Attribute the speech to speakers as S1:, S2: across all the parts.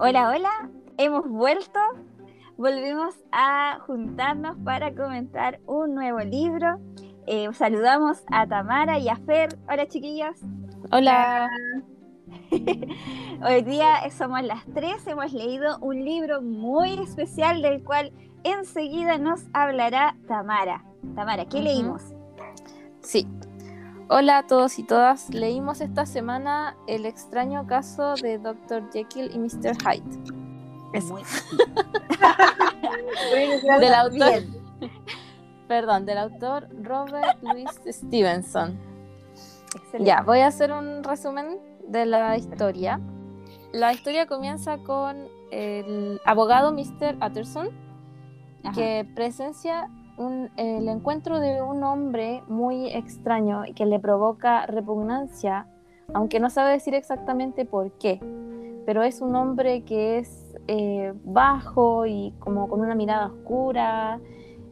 S1: Hola, hola, hemos vuelto, volvimos a juntarnos para comentar un nuevo libro. Eh, saludamos a Tamara y a Fer. Hola, chiquillas.
S2: Hola.
S1: Hoy día somos las tres, hemos leído un libro muy especial del cual enseguida nos hablará Tamara. Tamara, ¿qué leímos?
S2: Sí. Hola a todos y todas. Leímos esta semana El extraño caso de Dr. Jekyll y Mr. Hyde.
S1: Es muy
S2: del autor. Perdón, del autor Robert Louis Stevenson. Ya, voy a hacer un resumen de la historia. La historia comienza con el abogado Mr. Utterson, que presencia el encuentro de un hombre muy extraño que le provoca repugnancia, aunque no sabe decir exactamente por qué. Pero es un hombre que es eh, bajo y como con una mirada oscura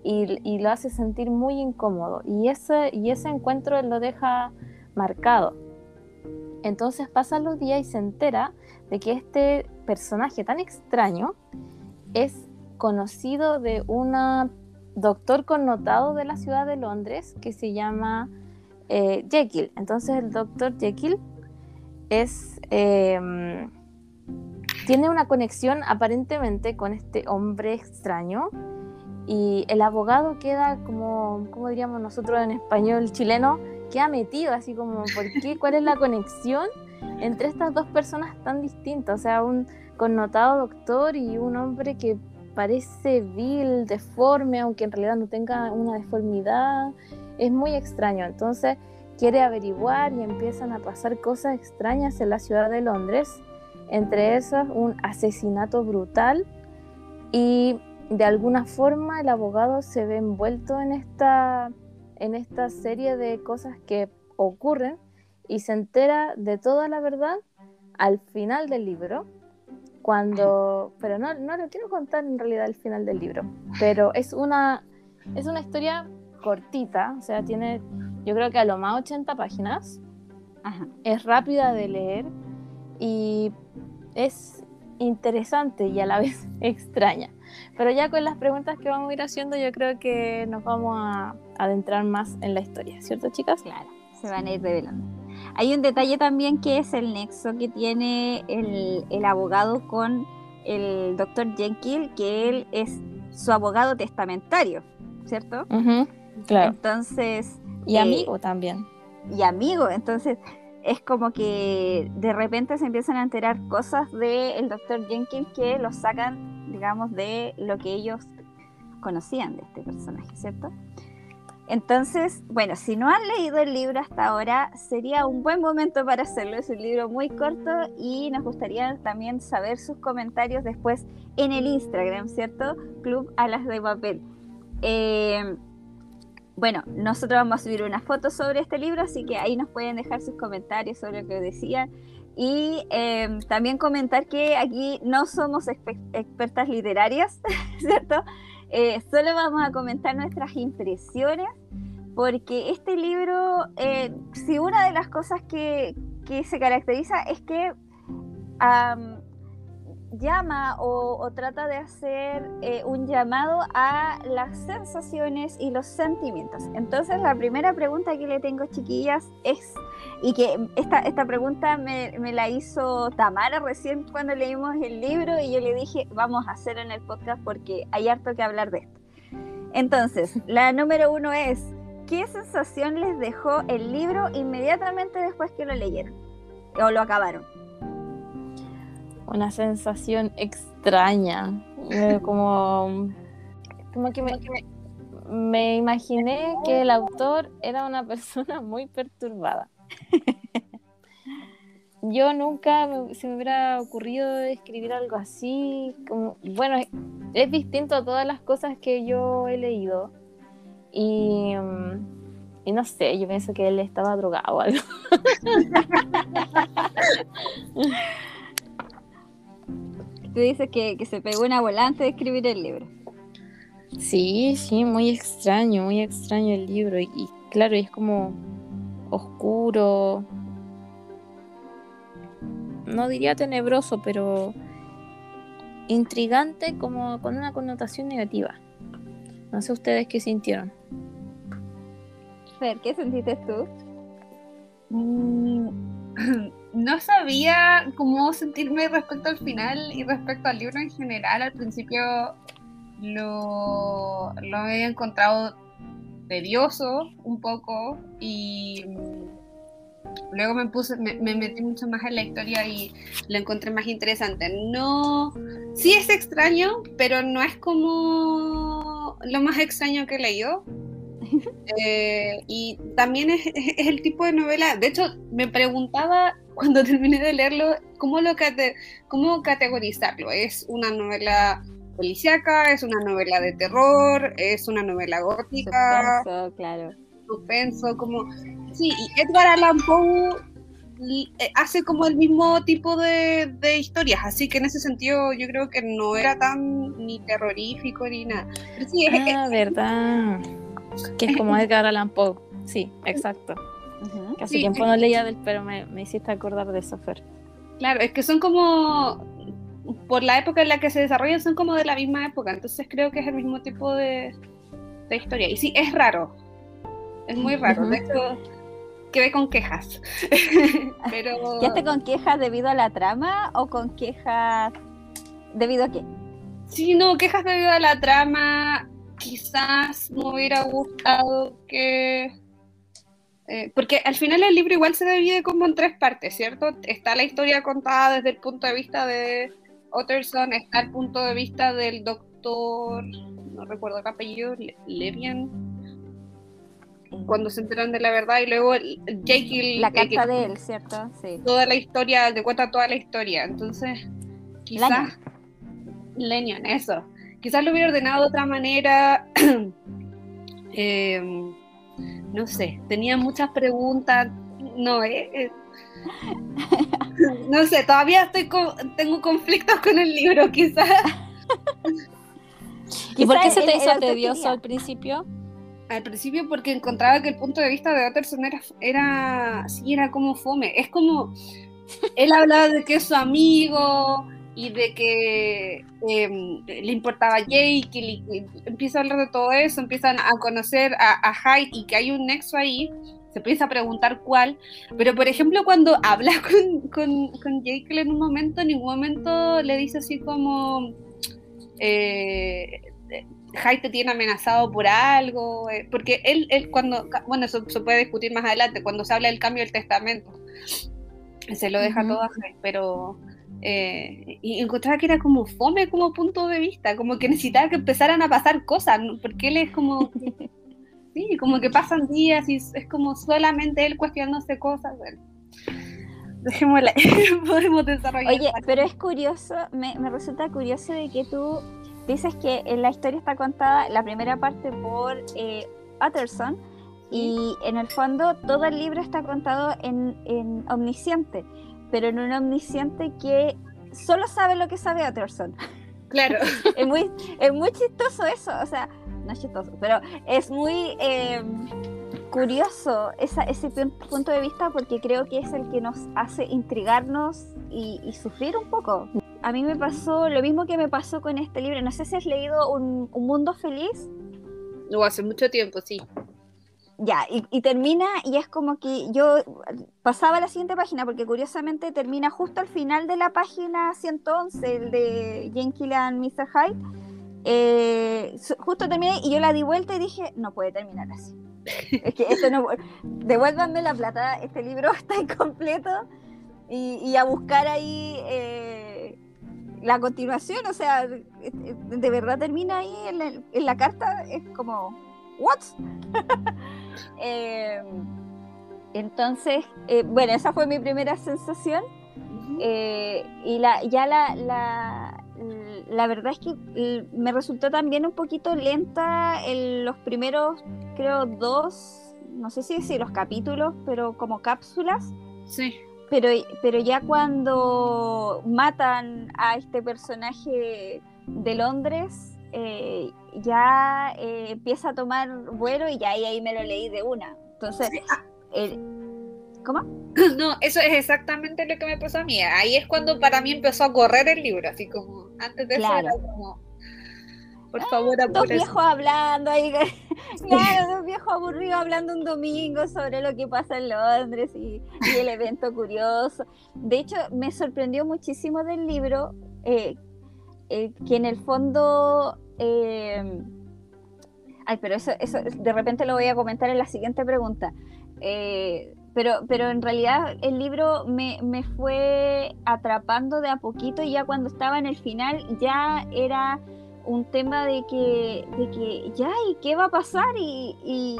S2: y, lo hace sentir muy incómodo. Y ese, y ese encuentro lo deja marcado. Entonces pasan los días y se entera de que este personaje tan extraño es conocido de un doctor connotado de la ciudad de Londres que se llama eh, Jekyll. Entonces el doctor Jekyll em, tiene una conexión aparentemente con este hombre extraño y el abogado queda como, como diríamos nosotros en español chileno, queda metido así como, ¿por qué? ¿Cuál es la conexión entre estas dos personas tan distintas? O sea, un connotado doctor y un hombre que parece vil, deforme, aunque en realidad no tenga una deformidad. Es muy extraño. Entonces quiere averiguar y empiezan a pasar cosas extrañas en la ciudad de Londres. Entre esas, un asesinato brutal y de alguna forma el abogado se ve envuelto en esta en esta serie de cosas que ocurren y se entera de toda la verdad al final del libro, cuando, pero no, no lo quiero contar en realidad al final del libro, pero es una, es una historia cortita, o sea, tiene yo creo que a lo más 80 páginas, es rápida de leer y es interesante y a la vez extraña. Pero ya con las preguntas que vamos a ir haciendo, yo creo que nos vamos a adentrar más en la historia, ¿cierto, chicas?
S1: Claro, se van a ir revelando. Hay un detalle también que es el nexo que tiene el, abogado con el doctor Jenkins, que él es su abogado testamentario, ¿cierto?
S2: claro.
S1: Entonces.
S2: Y eh, amigo también.
S1: Y amigo, entonces es como que de repente se empiezan a enterar cosas del doctor Jenkins que los sacan, digamos, de lo que ellos conocían de este personaje, ¿cierto? Entonces, bueno, si no han leído el libro hasta ahora, sería un buen momento para hacerlo. Es un libro muy corto y nos gustaría también saber sus comentarios después en el Instagram, ¿cierto? Club Alas de Papel. Eh, bueno, nosotros vamos a subir una foto sobre este libro, así que ahí nos pueden dejar sus comentarios sobre lo que decían. Y em, también comentar que aquí no somos expertas literarias, ¿cierto? Eh, solo vamos a comentar nuestras impresiones, porque este libro, eh, si una de las cosas que, que se caracteriza es que llama o, trata de hacer eh, un llamado a las sensaciones y los sentimientos. Entonces la primera pregunta que le tengo, chiquillas, es, y que esta, esta pregunta me, la hizo Tamara recién cuando leímos el libro y yo le dije, vamos a hacer en el podcast porque hay harto que hablar de esto. Entonces, la número uno es, ¿qué sensación les dejó el libro inmediatamente después que lo leyeron o lo acabaron?
S2: Una sensación extraña, como, como que me, imaginé que el autor era una persona muy perturbada. Yo nunca se me hubiera ocurrido escribir algo así. Como, bueno, es, distinto a todas las cosas que yo he leído. Y, y no sé, yo pienso que él estaba drogado o algo.
S1: tú dices que, se pegó una volante de escribir el libro.
S2: Sí, sí, muy extraño, muy extraño el libro. Y, claro, es como oscuro. No diría tenebroso, pero intrigante como con una connotación negativa. No sé ustedes qué sintieron.
S1: Fer, ¿qué sentiste tú?
S3: Mm, no sabía cómo sentirme respecto al final y respecto al libro en general. Al principio lo, lo había encontrado tedioso un poco y luego me puse, me, metí mucho más en la historia y lo encontré más interesante. No, sí es extraño, pero no es como lo más extraño que he leído. Eh, y también es, el tipo de novela, de hecho me preguntaba cuando terminé de leerlo, ¿cómo, lo cómo categorizarlo? ¿Es una novela policíaca, es una novela de terror, es una novela gótica.
S1: Suspenso, claro.
S3: Suspenso, como... Sí, y Edgar Allan Poe eh, hace como el mismo tipo de, historias, así que en ese sentido yo creo que no era tan ni terrorífico ni nada.
S2: Pero sí, ah, verdad. Que es como Edgar Allan Poe, sí, exacto. Casi tiempo no leía del, pero me, me hiciste acordar de eso, Fer.
S3: Claro, es que son como por la época en la que se desarrollan son como de la misma época, entonces creo que es el mismo tipo de, historia. Y sí, es raro, es muy raro, de hecho quedé con quejas. Pero...
S1: ¿Quedaste con quejas debido a la trama o con quejas debido a qué?
S3: Sí, no, quejas debido a la trama, quizás me hubiera gustado que... Eh, porque al final el libro igual se divide como en tres partes, ¿cierto? Está la historia contada desde el punto de vista de Otterson está al punto de vista del doctor, no recuerdo el apellido, Levian, cuando se enteran de la verdad y luego Jake
S1: la carta de él, ¿cierto? Sí.
S3: Toda la historia, te cuenta toda la historia, entonces quizás Lennon, eso. Quizás lo hubiera ordenado de otra manera. Em, no sé, tenía muchas preguntas. No, eh, eh no sé, todavía estoy tengo conflictos con el libro, quizás.
S2: ¿Y por qué se te hizo tedioso al principio?
S3: Al principio porque encontraba que el punto de vista de Otterson era, era, sí, era como fome. Es como, él hablaba de que es su amigo y de que em, le importaba a Jake, y, empieza a hablar de todo eso, empiezan a conocer a, a Hyde y que hay un nexo ahí se empieza a preguntar cuál, pero por ejemplo cuando habla con, con, con Jekyll en un momento, en ningún momento le dice así como, eh, te tiene amenazado por algo, eh, porque él, él cuando, bueno, eso se puede discutir más adelante, cuando se habla del cambio del testamento, se lo deja todo a Hyde, pero... Eh, y encontraba que era como fome como punto de vista, como que necesitaba que empezaran a pasar cosas, porque él es como sí, como que pasan días y es como solamente él cuestionándose cosas. Bueno, dejémosla, podemos desarrollar.
S1: Oye, pero es curioso, me, resulta curioso de que tú dices que la historia está contada, la primera parte por eh, Utterson, y en el fondo todo el libro está contado en, en omnisciente, pero en un omnisciente que solo sabe lo que sabe Utterson.
S3: Claro.
S1: es, muy, es muy chistoso eso, o sea, no es chistoso, pero es muy eh, curioso ese punto de vista porque creo que es el que nos hace intrigarnos y, sufrir un poco. A mí me pasó lo mismo que me pasó con este libro. No sé si has leído Un, Mundo Feliz.
S3: No, hace mucho tiempo, sí.
S1: Ya, y, termina y es como que yo pasaba a la siguiente página porque curiosamente termina justo al final de la página 111, el de Jane Killan, Mr. Hyde eh, justo terminé y yo la di vuelta y dije, no puede terminar así. es que esto no. Devuélvanme la plata, este libro está incompleto. Y, a buscar ahí eh, la continuación, o sea, de, verdad termina ahí en la, carta, es como, ¿what? Eh, entonces, bueno, esa fue mi primera sensación. y la, ya la la verdad es que me resultó también un poquito lenta en los primeros, creo, dos, no sé si decir los capítulos, pero como cápsulas.
S3: Sí.
S1: Pero, pero ya cuando matan a este personaje de Londres, eh, ya eh, empieza a tomar vuelo y ya ahí, ahí me lo leí de una. Entonces, ¿cómo?
S3: No, eso es exactamente lo que me pasó a mí. Ahí es cuando para mí empezó a correr el libro, así como Antes de eso era como, por favor,
S1: Dos viejos hablando ahí, claro, dos viejos aburridos hablando un domingo sobre lo que pasa en Londres y, el evento curioso. De hecho, me sorprendió muchísimo del libro eh, eh, que en el fondo... Eh, ay, pero eso, eso de repente lo voy a comentar en la siguiente pregunta. pero, pero en realidad el libro me, me, fue atrapando de a poquito y ya cuando estaba en el final ya era un tema de que, de que ya, ¿y qué va a pasar? Y,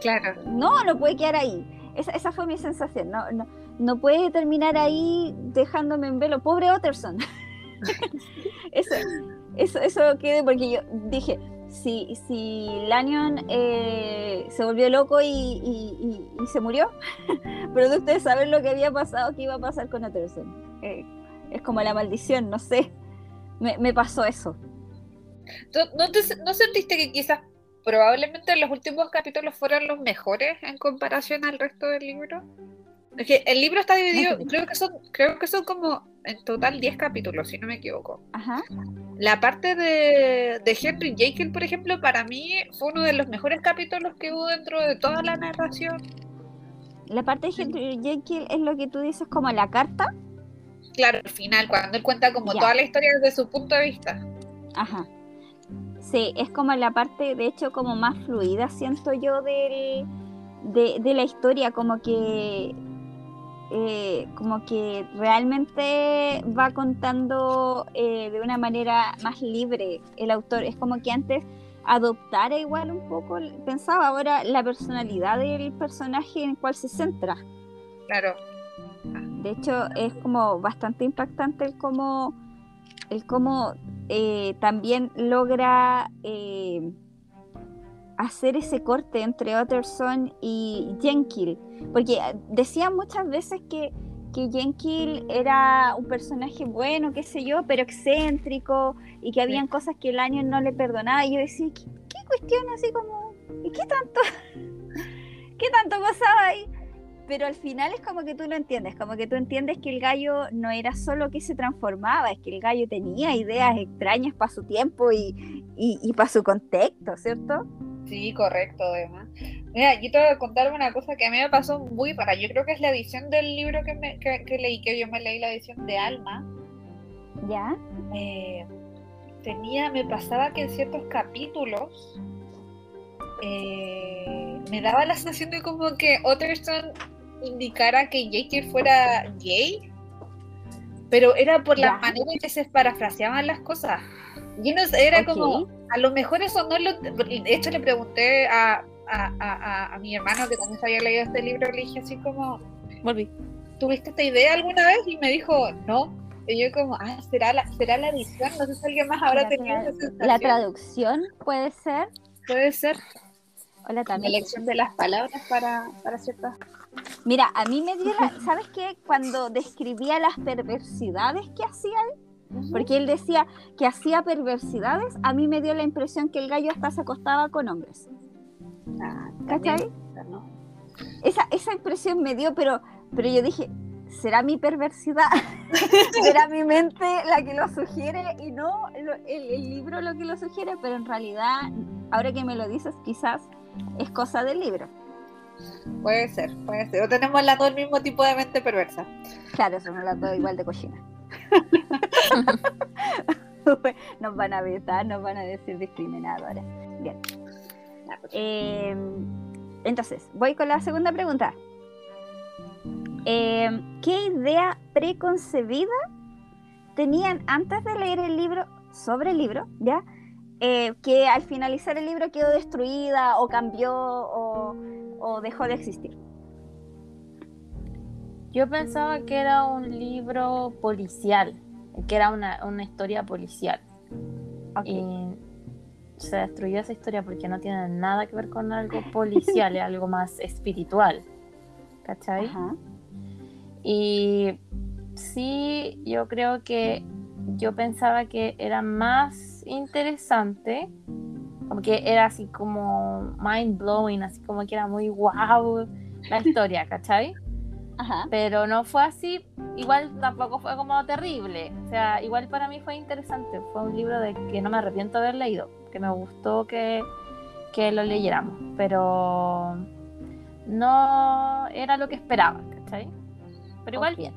S3: claro.
S1: no, no puede quedar ahí. Esa, esa fue mi sensación. No, no, no puede terminar ahí dejándome en velo. Pobre Otterson. eso, eso, eso quedé porque yo dije, si, si Lanyon eh, se volvió loco y, se murió, producto de saber lo que había pasado, ¿qué iba a pasar con Otterson? Eh, es como la maldición, no sé. Me, me pasó eso.
S3: ¿No, sentiste que quizás probablemente los últimos capítulos fueron los mejores en comparación al resto del libro? Es que el libro está dividido, creo que son, creo que son como en total 10 capítulos, si no me equivoco.
S1: Ajá.
S3: La parte de, de Henry Jekyll, por ejemplo, para mí fue uno de los mejores capítulos que hubo dentro de toda la narración.
S1: La parte de Henry Jekyll es lo que tú dices como la carta.
S3: Claro, al final, cuando él cuenta como toda la historia desde su punto de vista.
S1: Ajá. Sí, es como la parte, de hecho, como más fluida, siento yo, de, la historia, como que, eh, como que realmente va contando eh, de una manera más libre el autor. Es como que antes adoptara igual un poco, pensaba ahora la personalidad del personaje en el cual se centra.
S3: Claro.
S1: De hecho, es como bastante impactante el cómo, el cómo eh, también logra hacer ese corte entre Utterson y Jenkins, porque decía muchas veces que, que Jenkins era un personaje bueno, qué sé yo, pero excéntrico y que habían cosas que el año no le perdonaba. Y yo decía, ¿qué, qué cuestión así como, ¿y qué tanto? ¿Qué tanto pasaba ahí? Pero al final es como que tú lo entiendes, como que tú entiendes que el gallo no era solo que se transformaba, es que el gallo tenía ideas extrañas para su tiempo y, y, para su contexto, ¿cierto?
S3: Sí, correcto, además. Mira, yo te voy a contar una cosa que a mí me pasó muy para, yo creo que es la edición del libro que, me, que, leí, que yo me leí la edición de Alma.
S1: ¿Ya?
S3: Eh, tenía, me pasaba que en ciertos capítulos eh, me daba la sensación de como que Otterstone indicara que Jake fuera gay, pero era por la manera en que se parafraseaban las cosas. Y no era como, a lo mejor eso no lo. De hecho, le pregunté a, a, mi hermano que también se había leído este libro, le dije así como,
S2: Volví.
S3: ¿tuviste esta idea alguna vez? Y me dijo, no. Y yo como, ah, será la, será la edición, no sé si alguien más habrá tenido esa sensación.
S1: La traducción puede ser.
S3: Puede ser.
S1: Hola también.
S3: La elección de las palabras para, para ciertas
S1: Mira, a mí me dio ¿sabes qué? Cuando describía las perversidades que hacía él, porque él decía que hacía perversidades, a mí me dio la impresión que el gallo hasta se acostaba con hombres.
S3: Ah, ¿Cachai?
S1: Esa, esa impresión me dio, pero, pero yo dije, ¿será mi perversidad? ¿Será mi mente la que lo sugiere y no el, el, libro lo que lo sugiere? Pero en realidad, ahora que me lo dices, quizás es cosa del libro.
S3: Puede ser, puede ser. O tenemos las dos el mismo tipo de mente perversa.
S1: Claro, son las dos igual de cochina. nos van a vetar, nos van a decir discriminadoras. Bien. Em, entonces, voy con la segunda pregunta. Em, ¿Qué idea preconcebida tenían antes de leer el libro sobre el libro, ya? Eh, que al finalizar el libro quedó destruida o cambió o o dejó de existir?
S2: Yo pensaba que era un libro policial, que era una, historia policial. Y se destruyó esa historia porque no tiene nada que ver con algo policial, es algo más espiritual. ¿Cachai? Y sí, yo creo que yo pensaba que era más interesante como que era así como mind blowing, así como que era muy wow la historia, ¿cachai? pero no fue así, igual tampoco fue como terrible, o sea, igual para mí fue interesante, fue un libro de que no me arrepiento de haber leído, que me gustó que, que lo leyéramos, pero no era lo que esperaba, ¿cachai? Pero igual bien.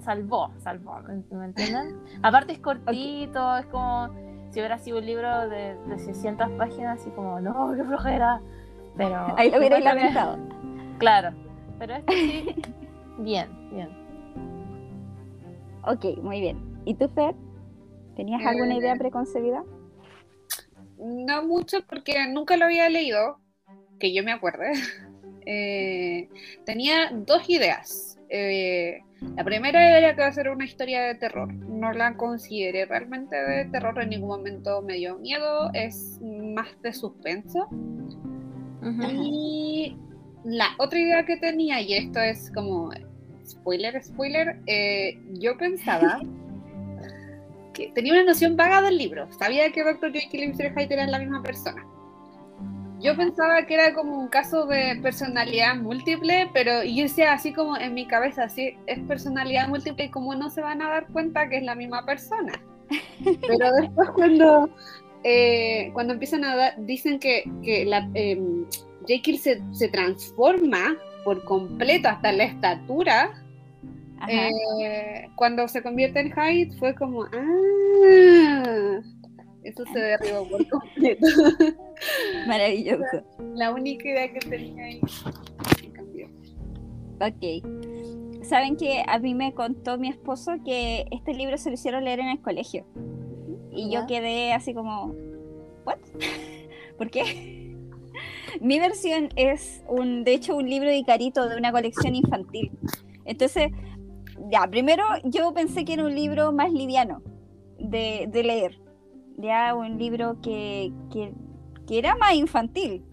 S2: salvó, salvó, ¿me, entienden? Aparte es cortito, es como si hubiera sido un libro de, de 600 páginas, y como, no, qué flojera. Pero.
S1: Ahí lo hubiera lamentado.
S2: Claro, pero es que sí, bien, bien.
S1: Ok, muy bien. ¿Y tú, Fer? ¿Tenías alguna idea eh, preconcebida?
S3: No mucho, porque nunca lo había leído, que yo me acuerde. Eh, tenía dos ideas. Eh, la primera era que va a ser una historia de terror. No la consideré realmente de terror, en ningún momento me dio miedo, es más de suspenso. Y la otra idea que tenía, y esto es como spoiler, spoiler, eh, yo pensaba que tenía una noción vaga del libro. Sabía que Dr. Jekyll y Mr. Hyde eran la misma persona. Yo pensaba que era como un caso de personalidad múltiple, pero yo decía así como en mi cabeza, así es personalidad múltiple y como no se van a dar cuenta que es la misma persona. Pero después cuando, eh, cuando empiezan a dar, dicen que, que la, eh, Jekyll se, se, transforma por completo hasta la estatura, eh, cuando se convierte en Hyde fue como, ah, eso se derribó por completo.
S1: Maravilloso.
S3: La, única idea que tenía ahí cambió.
S1: Ok. Saben que a mí me contó mi esposo que este libro se lo hicieron leer en el colegio. Y yo quedé así como, ¿what? ¿Por qué? mi versión es un, de hecho, un libro de Carito de una colección infantil. Entonces, ya, primero yo pensé que era un libro más liviano de, de leer ya un libro que, que, era más infantil,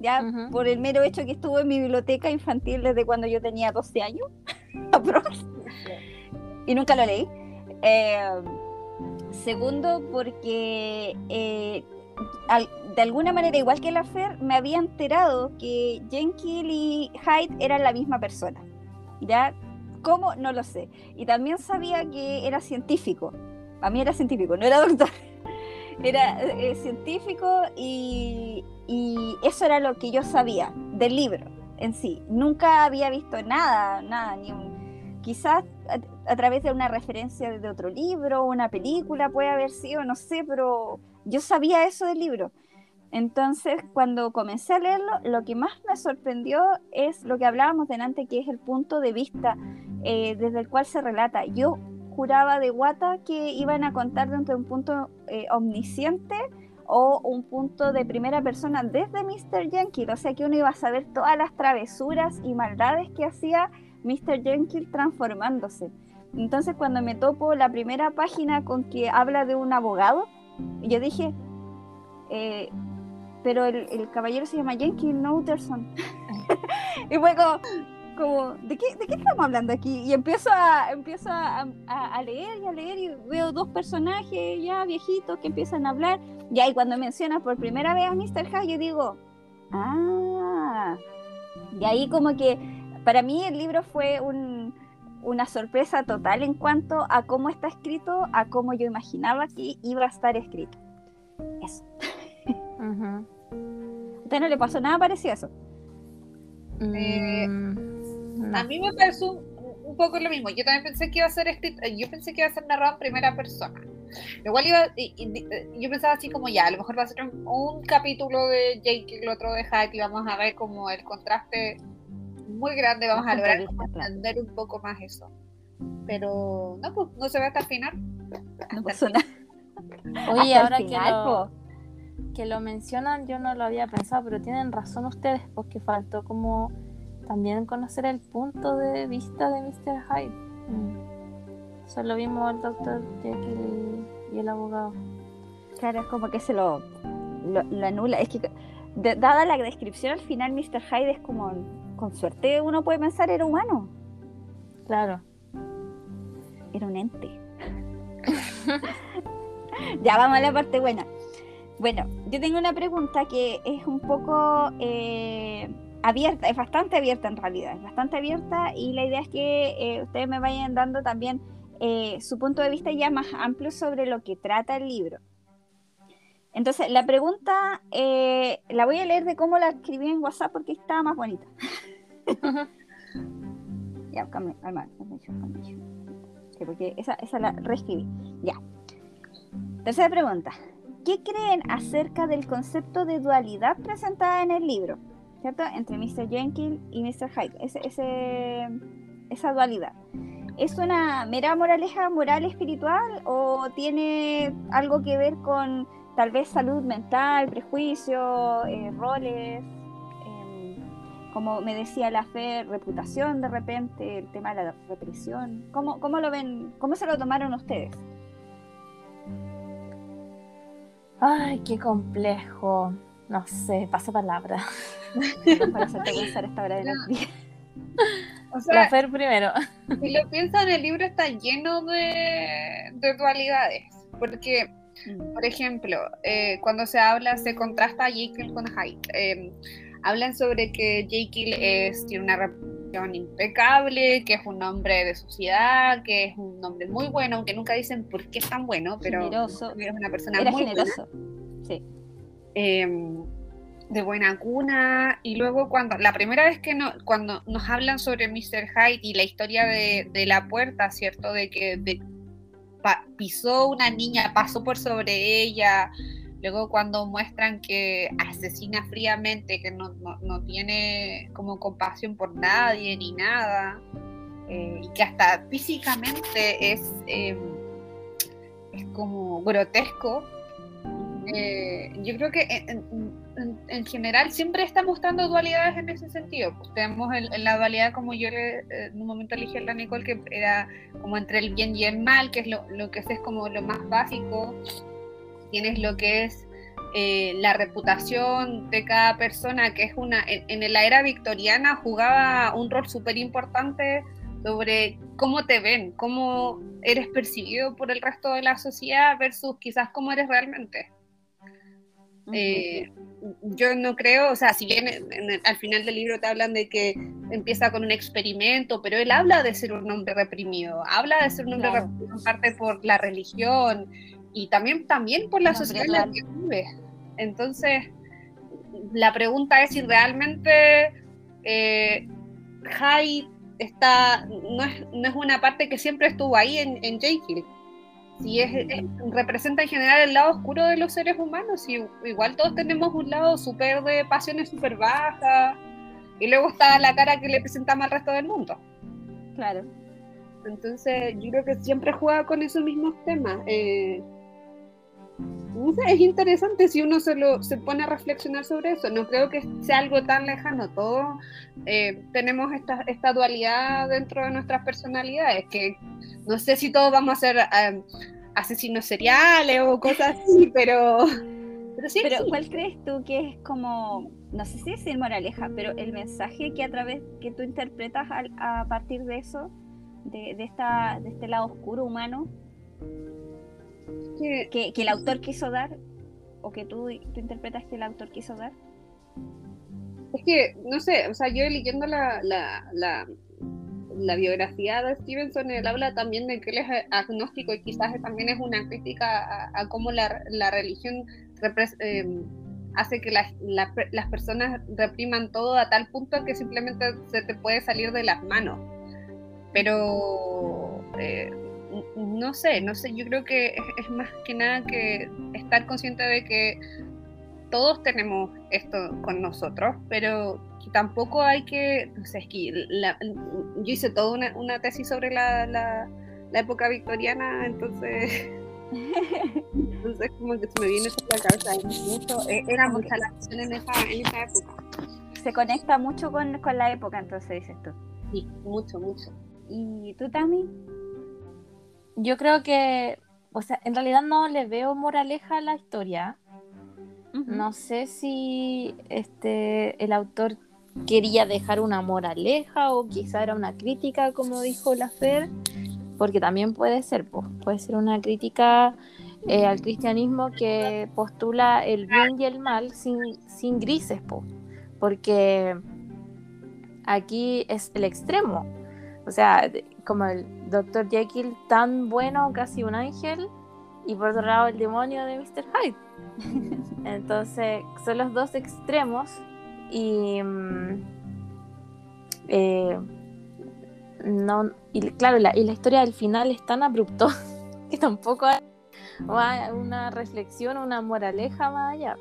S1: ya por el mero hecho que estuvo en mi biblioteca infantil desde cuando yo tenía 12 años, y nunca lo leí. Eh, segundo, porque eh, de alguna manera, igual que la Fer, me había enterado que Jenkins y Hyde eran la misma persona. ¿Ya? ¿Cómo? No lo sé. Y también sabía que era científico. A mí era científico, no era doctor era eh, científico y, eso era lo que yo sabía del libro en sí. Nunca había visto nada, nada, ni un, quizás a, través de una referencia de otro libro, una película puede haber sido, no sé, pero yo sabía eso del libro. Entonces, cuando comencé a leerlo, lo que más me sorprendió es lo que hablábamos delante, que es el punto de vista eh, desde el cual se relata. Yo juraba de guata que iban a contar desde un punto eh, omnisciente o un punto de primera persona desde Mr. Jenkins, o sea que uno iba a saber todas las travesuras y maldades que hacía Mr. Jenkins transformándose. Entonces cuando me topo la primera página con que habla de un abogado, yo dije, eh, pero el, caballero se llama Jenkins, no Utterson. y fue como, como, ¿de qué, ¿de qué estamos hablando aquí? Y empiezo a, empiezo a, a, leer y a leer y veo dos personajes ya viejitos que empiezan a hablar. Y ahí cuando mencionas por primera vez a Mr. Hyde, yo digo, ah, y ahí como que para mí el libro fue un, una sorpresa total en cuanto a cómo está escrito, a cómo yo imaginaba que iba a estar escrito. Eso. ¿A usted no le pasó nada parecido a eso?
S3: Eh, A mí me pareció un, poco lo mismo. Yo también pensé que iba a ser escrito, yo pensé que iba a ser narrado en primera persona. Igual iba, yo pensaba así como ya, a lo mejor va a ser un, capítulo de Jake y el otro de Hyde y vamos a ver como el contraste muy grande, vamos a lograr entender un poco más eso. Pero no, pues no se ve hasta el final.
S1: No pasó nada.
S2: Oye, ahora que lo, que lo mencionan, yo no lo había pensado, pero tienen razón ustedes, porque faltó como también conocer el punto de vista de Mr. Hyde. Mm. Solo vimos al doctor Jekyll y el abogado.
S1: Claro, es como que se lo, lo, anula. Es que, dada la descripción, al final Mr. Hyde es como, con suerte uno puede pensar, era humano.
S2: Claro.
S1: Era un ente. ya vamos a la parte buena. Bueno, yo tengo una pregunta que es un poco... Eh, abierta, es bastante abierta en realidad, es bastante abierta y la idea es que eh, ustedes me vayan dando también eh, su punto de vista ya más amplio sobre lo que trata el libro. Entonces, la pregunta eh, la voy a leer de cómo la escribí en WhatsApp porque está más bonita. ya, cambio, sí, porque esa, esa la reescribí. Ya. Tercera pregunta. ¿Qué creen acerca del concepto de dualidad presentada en el libro? ¿Cierto? Entre Mr. Jenkins y Mr. Hyde. Ese, esa dualidad. ¿Es una mera moraleja moral espiritual o tiene algo que ver con tal vez salud mental, prejuicios, eh, roles? Em, como me decía la fe, reputación de repente, el tema de la represión. ¿Cómo, ¿Cómo lo ven? ¿Cómo se lo tomaron ustedes?
S2: Ay, qué complejo. No sé, paso palabra.
S1: para hacerte pensar esta hora de la vida.
S2: O sea, la Fer primero.
S3: Si lo piensan, el libro está lleno de, dualidades. Porque, mm. por ejemplo, eh, cuando se habla, se contrasta a Jekyll con Hyde. Eh, hablan sobre que Jekyll es, tiene una impecable, que es un hombre de sociedad, que es un hombre muy bueno, aunque nunca dicen por qué es tan bueno, pero
S1: generoso.
S3: es una persona muy generoso. Sí. Em, de buena cuna y luego cuando la primera vez que no, cuando nos hablan sobre Mr. Hyde y la historia de, la puerta, ¿cierto? De que pisó una niña, pasó por sobre ella, Luego cuando muestran que asesina fríamente, que no, tiene como compasión por nadie ni nada, eh, y que hasta físicamente es, em, es como grotesco, eh, yo creo que en, general siempre está mostrando dualidades en ese sentido. Pues tenemos en la dualidad como yo le, en un momento elegí a la Nicole, que era como entre el bien y el mal, que es lo, lo que es como lo más básico tienes lo que es eh, la reputación de cada persona, que es una, en, la era victoriana jugaba un rol súper importante sobre cómo te ven, cómo eres percibido por el resto de la sociedad versus quizás cómo eres realmente. Eh, yo no creo, o sea, si bien al final del libro te hablan de que empieza con un experimento, pero él habla de ser un hombre reprimido, habla de ser un hombre reprimido en parte por la religión, y también, también por la sociedad en la que vive. Entonces, la pregunta es si realmente eh, está, no es, no es, una parte que siempre estuvo ahí en, en Jekyll. Si es, representa en general el lado oscuro de los seres humanos, y igual todos tenemos un lado súper de pasiones súper bajas, y luego está la cara que le presentamos al resto del mundo.
S1: Claro.
S3: Entonces, yo creo que siempre juega con esos mismos temas. Eh, es interesante si uno se, lo, se pone a reflexionar sobre eso. No creo que sea algo tan lejano. Todos eh, tenemos esta, esta, dualidad dentro de nuestras personalidades, que no sé si todos vamos a ser eh, asesinos seriales o cosas así, pero...
S1: Pero, sí, pero ¿cuál crees tú que es como, no sé si es moraleja, pero el mensaje que a través, que tú interpretas a, partir de eso, de, de, esta, de este lado oscuro humano, que, el autor quiso dar o que tú, tú interpretas que el autor quiso dar?
S3: Es que, no sé, o sea, yo leyendo la, la, la, biografía de Stevenson, él habla también de que él es agnóstico y quizás también es una crítica a, cómo la, la religión em, hace que las, las personas repriman todo a tal punto que simplemente se te puede salir de las manos. Pero eh, no sé, no sé, yo creo que es, más que nada que estar consciente de que todos tenemos esto con nosotros, pero tampoco hay que, no sé, es que yo hice toda una, tesis sobre la, la, época victoriana, entonces, entonces como que se me viene a la cabeza, e, era mucha la acción en esa, en esa época.
S1: Se conecta mucho con, con la época, entonces dices tú.
S3: Sí, mucho, mucho.
S1: ¿Y tú, también
S2: yo creo que, o sea, en realidad no le veo moraleja a la historia. No sé si este el autor quería dejar una moraleja o quizá era una crítica, como dijo la Fer, porque también puede ser, puede ser una crítica eh, al cristianismo que postula el bien y el mal sin, sin grises, porque aquí es el extremo. O sea, como el Dr. Jekyll tan bueno, casi un ángel, y por otro lado el demonio de Mr. Hyde. Entonces, son los dos extremos y... Mm, eh, no, y claro, la, y la historia del final es tan abrupto que tampoco hay una reflexión, una moraleja más allá.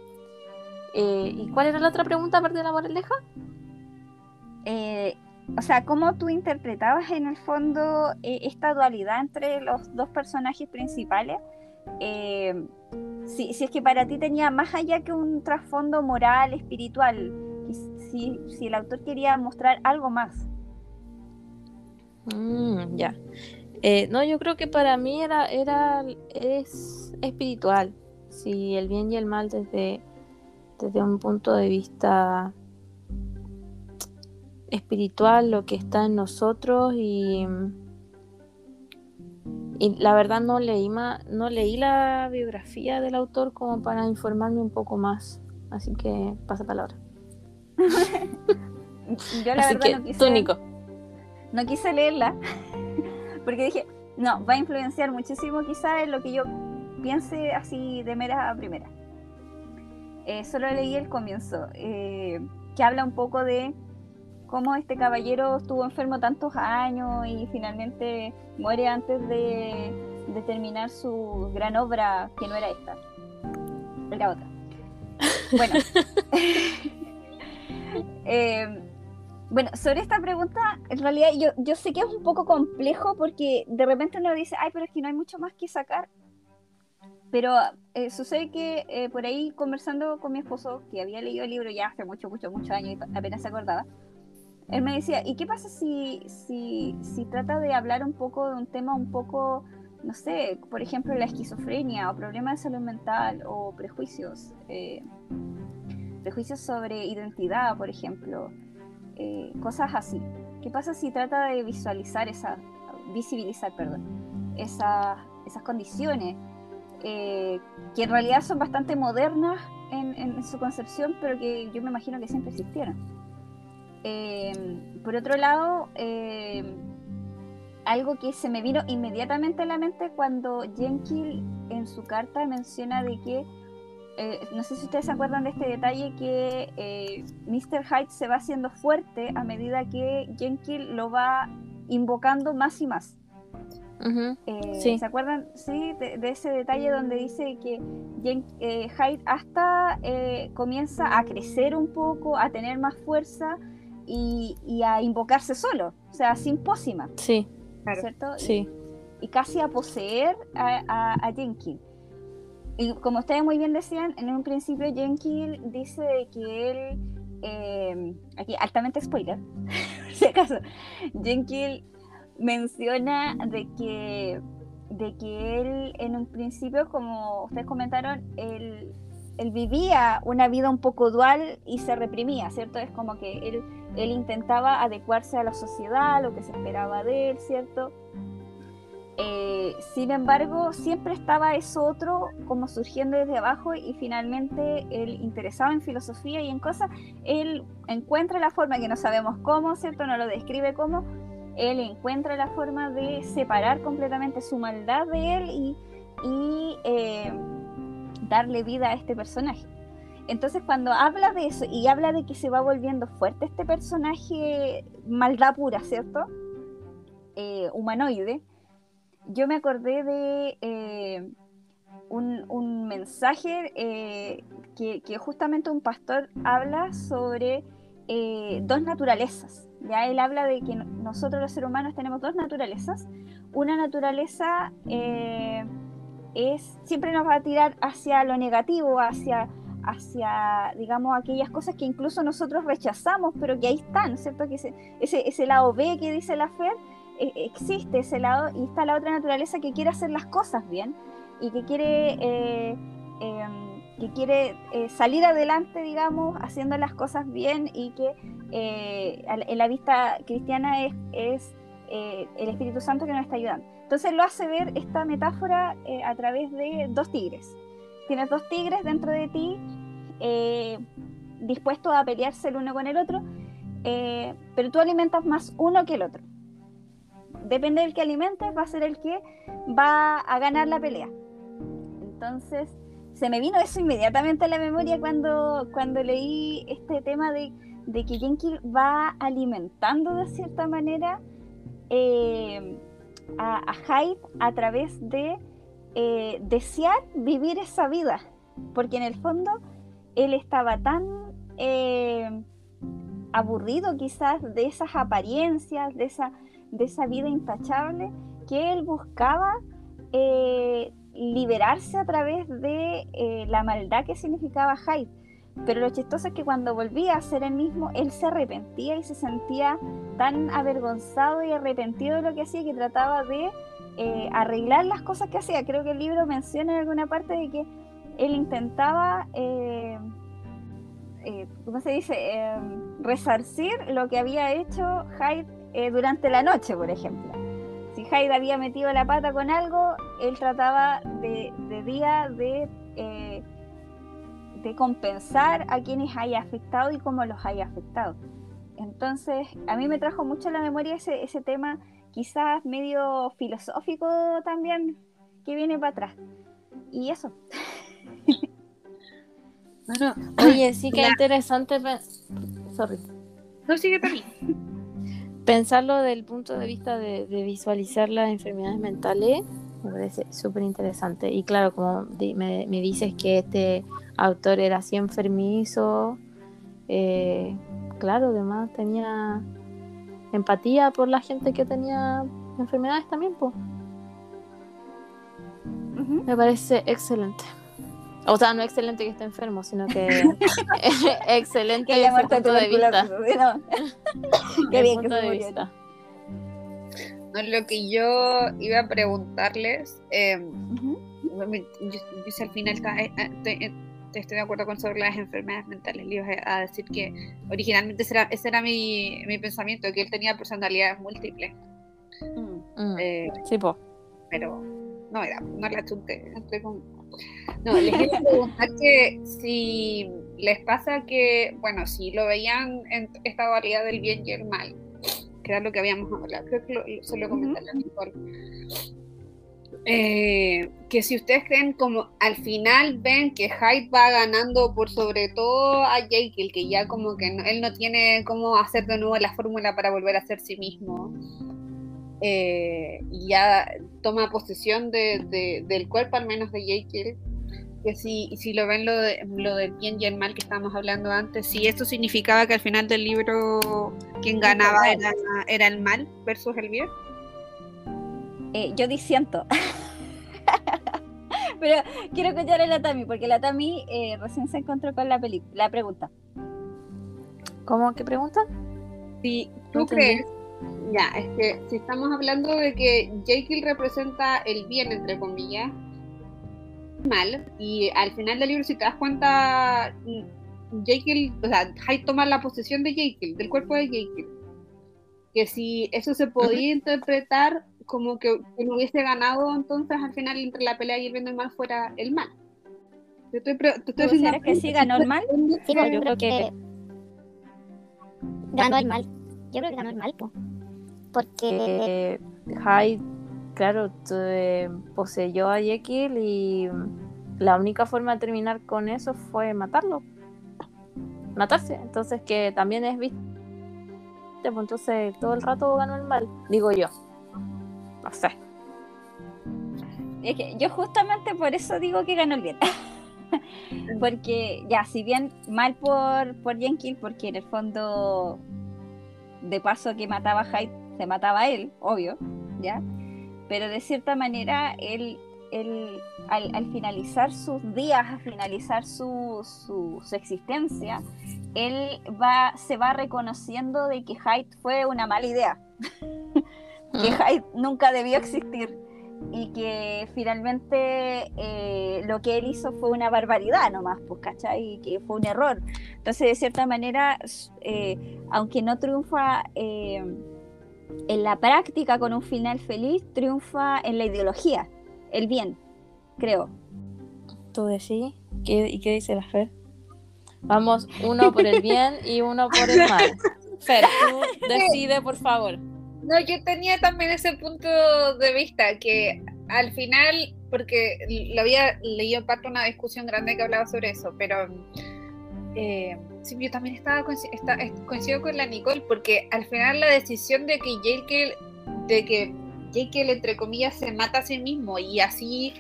S2: Eh, ¿Y cuál era la otra pregunta aparte de la moraleja?
S1: Eh, o sea, ¿cómo tú interpretabas en el fondo eh, esta dualidad entre los dos personajes principales? Si, si, es que para ti tenía más allá que un trasfondo moral, espiritual, si, el autor quería mostrar algo más.
S2: Mm, ya. no, yo creo que para mí era, era es espiritual. Si el bien y el mal desde desde un punto de vista espiritual, lo que está en nosotros y, y la verdad no leí, no leí la biografía del autor como para informarme un poco más, así que pasa palabra.
S1: Yo la verdad no quise, no quise leerla porque dije, no, va a influenciar muchísimo quizás en lo que yo piense así de mera a primera. Eh, solo leí el comienzo, eh, que habla un poco de cómo este caballero estuvo enfermo tantos años y finalmente muere antes de, terminar su gran obra, que no era esta, era otra. Bueno, eh, bueno, sobre esta pregunta, en realidad yo, yo sé que es un poco complejo porque de repente uno dice, ay, pero es que no hay mucho más que sacar. Pero eh, sucede que eh, por ahí conversando con mi esposo, que había leído el libro ya hace mucho, mucho, muchos años y apenas se acordaba, él me decía, ¿y qué pasa si, si, si trata de hablar un poco de un tema un poco, no sé, por ejemplo, la esquizofrenia o problemas de salud mental o prejuicios? Eh, prejuicios sobre identidad, por ejemplo, cosas así. ¿Qué pasa si trata de visualizar esa, visibilizar, perdón, esas, esas condiciones? Eh, que en realidad son bastante modernas en, su concepción, pero que yo me imagino que siempre existieron. Eh, por otro lado, eh, algo que se me vino inmediatamente a la mente cuando Jenkins en su carta menciona de que, no sé si ustedes se acuerdan de este detalle, que Mr. Hyde se va haciendo fuerte a medida que Jenkins lo va invocando más y más. Eh, ¿Se acuerdan sí, de, ese detalle donde dice que eh, Hyde hasta eh, comienza a crecer un poco, a tener más fuerza y, a invocarse solo, o sea, sin pócima?
S2: Sí.
S1: ¿Cierto?
S2: Sí.
S1: Y, casi a poseer a, a, Jenkins. Y como ustedes muy bien decían, en un principio Jenkins dice que él, aquí altamente spoiler, si acaso, Jenkins menciona de que, de que él en un principio, como ustedes comentaron, él, él, vivía una vida un poco dual y se reprimía, ¿cierto? Es como que él, él intentaba adecuarse a la sociedad, lo que se esperaba de él, ¿cierto? Eh, sin embargo, siempre estaba eso otro como surgiendo desde abajo y finalmente él interesado en filosofía y en cosas, él encuentra la forma que no sabemos cómo, ¿cierto? No lo describe cómo, él encuentra la forma de separar completamente su maldad de él y, eh, darle vida a este personaje. Entonces cuando habla de eso y habla de que se va volviendo fuerte este personaje, maldad pura, ¿cierto? Eh, humanoide, yo me acordé de eh, un, mensaje que, que, justamente un pastor habla sobre dos naturalezas. Ya él habla de que nosotros los seres humanos tenemos dos naturalezas. Una naturaleza eh, es siempre nos va a tirar hacia lo negativo, hacia, hacia, digamos, aquellas cosas que incluso nosotros rechazamos, pero que ahí están, ¿cierto? Que ese, ese, lado B que dice la Fer, eh, existe ese lado y está la otra naturaleza que quiere hacer las cosas bien y que quiere... Eh, em, que quiere eh, salir adelante, digamos, haciendo las cosas bien y que eh, en la vista cristiana es, es eh, el Espíritu Santo que nos está ayudando. Entonces lo hace ver esta metáfora a través de dos tigres. Tienes dos tigres dentro de ti, dispuestos a pelearse el uno con el otro, pero tú alimentas más uno que el otro. Depende del que alimentes, va a ser el que va a ganar la pelea. Entonces, se me vino eso inmediatamente a la memoria cuando, cuando leí este tema de, que Jenkins va alimentando de cierta manera eh, a, a, Hyde a través de eh, desear vivir esa vida, porque en el fondo él estaba tan eh, aburrido quizás de esas apariencias, de esa, de esa vida intachable, que él buscaba liberarse a través de la maldad que significaba Hyde. Pero lo chistoso es que cuando volvía a ser el mismo, él se arrepentía y se sentía tan avergonzado y arrepentido de lo que hacía que trataba de eh, arreglar las cosas que hacía. Creo que el libro menciona en alguna parte de que él intentaba, eh, ¿cómo se dice?, resarcir lo que había hecho Hyde durante la noche, por ejemplo si Hyde había metido la pata con algo, él trataba de, día de, eh, de compensar a quienes haya afectado y cómo los haya afectado. Entonces, a mí me trajo mucho a la memoria ese, ese tema, quizás medio filosófico también, que viene para atrás. Y eso.
S2: bueno, oye, sí que interesante. Sorry.
S3: No sigue
S2: pensarlo desde el punto de vista de, visualizar las enfermedades mentales me parece súper interesante. Y claro, como me, dices que este autor era así enfermizo, eh, claro, además tenía empatía por la gente que tenía enfermedades también, pues. Me parece excelente. O sea, no excelente que esté enfermo, sino que excelente desde el punto de vista.
S3: Qué bien que de vista. No, lo que yo iba a preguntarles, eh, yo, al final eh, eh, estoy de acuerdo con sobre las enfermedades mentales. Le iba a decir que originalmente ese era, ese era mi, mi, pensamiento, que él tenía personalidades múltiples.
S2: Mm. sí.
S3: Pero no era, no la chunté. Con, no, les iba a preguntar que si les pasa que, bueno, si lo veían en esta dualidad del bien y el mal, que era lo que habíamos hablado, creo que lo, solo comentarle a Nicole. Eh, que si ustedes creen como al final ven que Hyde va ganando por sobre todo a Jekyll, que ya como que él no tiene cómo hacer de nuevo la fórmula para volver a ser sí mismo, eh, y ya toma posesión de, del cuerpo, al menos de Jekyll. Que si, si lo ven lo, de, lo del bien y el mal que estábamos hablando antes, si esto significaba que al final del libro quien ganaba era, era el mal versus el bien.
S1: Eh, yo disiento. Pero quiero escuchar a la Tami, porque la Tami eh, recién se encontró con la, la pregunta.
S2: ¿Cómo? ¿Qué pregunta?
S3: Si tú crees ya, es que si estamos hablando de que Jekyll representa el bien, entre comillas, mal, y al final del libro, si te das cuenta, Jekyll, o sea, Hyde toma la posesión de Jekyll, del cuerpo de Jekyll. Que si eso se podía interpretar como que, no hubiese ganado, entonces al final entre la pelea y el bien y el mal fuera el mal.
S1: Te estoy, te estoy que sí ganó el mal?
S4: Sí, yo creo que ganó el mal. Yo creo que ganó el mal, pues porque
S2: Hyde, claro, poseyó a Jekyll y la única forma de terminar con eso fue matarlo. Matarse. Entonces que también es visto. Pues entonces todo el rato ganó el mal, digo yo. No sé.
S1: Es que yo justamente por eso digo que ganó el bien. porque ya, si bien mal por, por Jenkins, porque en el fondo de paso que mataba a Hyde se mataba a él, obvio, ¿ya? Pero de cierta manera, él, él al, finalizar sus días, al finalizar su, su, existencia, él va, se va reconociendo de que Hyde fue una mala idea, que mm. Hyde nunca debió existir y que finalmente eh, lo que él hizo fue una barbaridad nomás, pues, ¿cachai? Y que fue un error. Entonces, de cierta manera, eh, aunque no triunfa eh, en la práctica con un final feliz triunfa en la ideología, el bien, creo.
S2: ¿Tú decís? ¿Qué, ¿Y qué dice la fe? Vamos, uno por el bien y uno por el mal. Fer, tú decide, por favor.
S3: No, yo tenía también ese punto de vista, que al final, porque lo había leído en parte una discusión grande que hablaba sobre eso, pero eh, sí, yo también estaba coincido con la Nicole, porque al final la decisión de que Jekyll, de que Jekyll, entre comillas, se mata a sí mismo y así,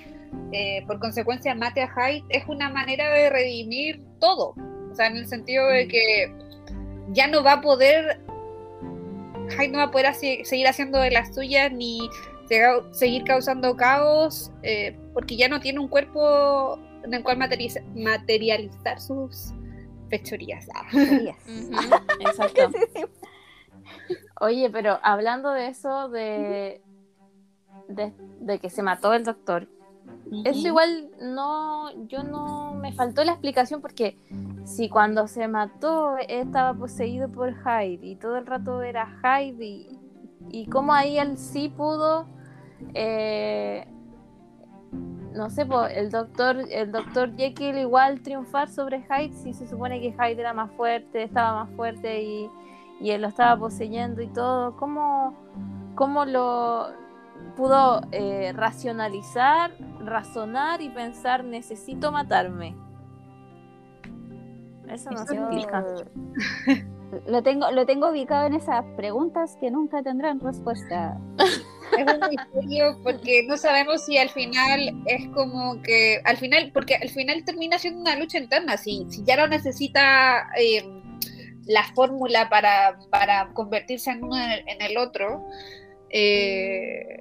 S3: eh, por consecuencia, mate a Hyde, es una manera de redimir todo. O sea, en el sentido de que ya no va a poder, Hyde no va a poder seguir haciendo de las suyas ni seguir causando caos, eh, porque ya no tiene un cuerpo en el cual materializar sus fechorías.
S2: Exacto. Oye, pero hablando de eso, de, de, que se mató el doctor, eso igual no, yo no, me faltó la explicación porque si cuando se mató estaba poseído por Hyde y todo el rato era Hyde y, y cómo ahí él sí pudo eh, no sé, el doctor, el doctor Jekyll igual triunfar sobre Hyde si se supone que Hyde era más fuerte, estaba más fuerte y, él lo estaba poseyendo y todo. ¿Cómo, cómo lo pudo eh, racionalizar, razonar y pensar necesito matarme?
S1: Eso no se explica. Lo tengo, lo tengo ubicado en esas preguntas que nunca tendrán respuesta.
S3: es un misterio porque no sabemos si al final es como que, al final, porque al final termina siendo una lucha interna, si, si ya no necesita em, la fórmula para, convertirse en uno en el otro, eh,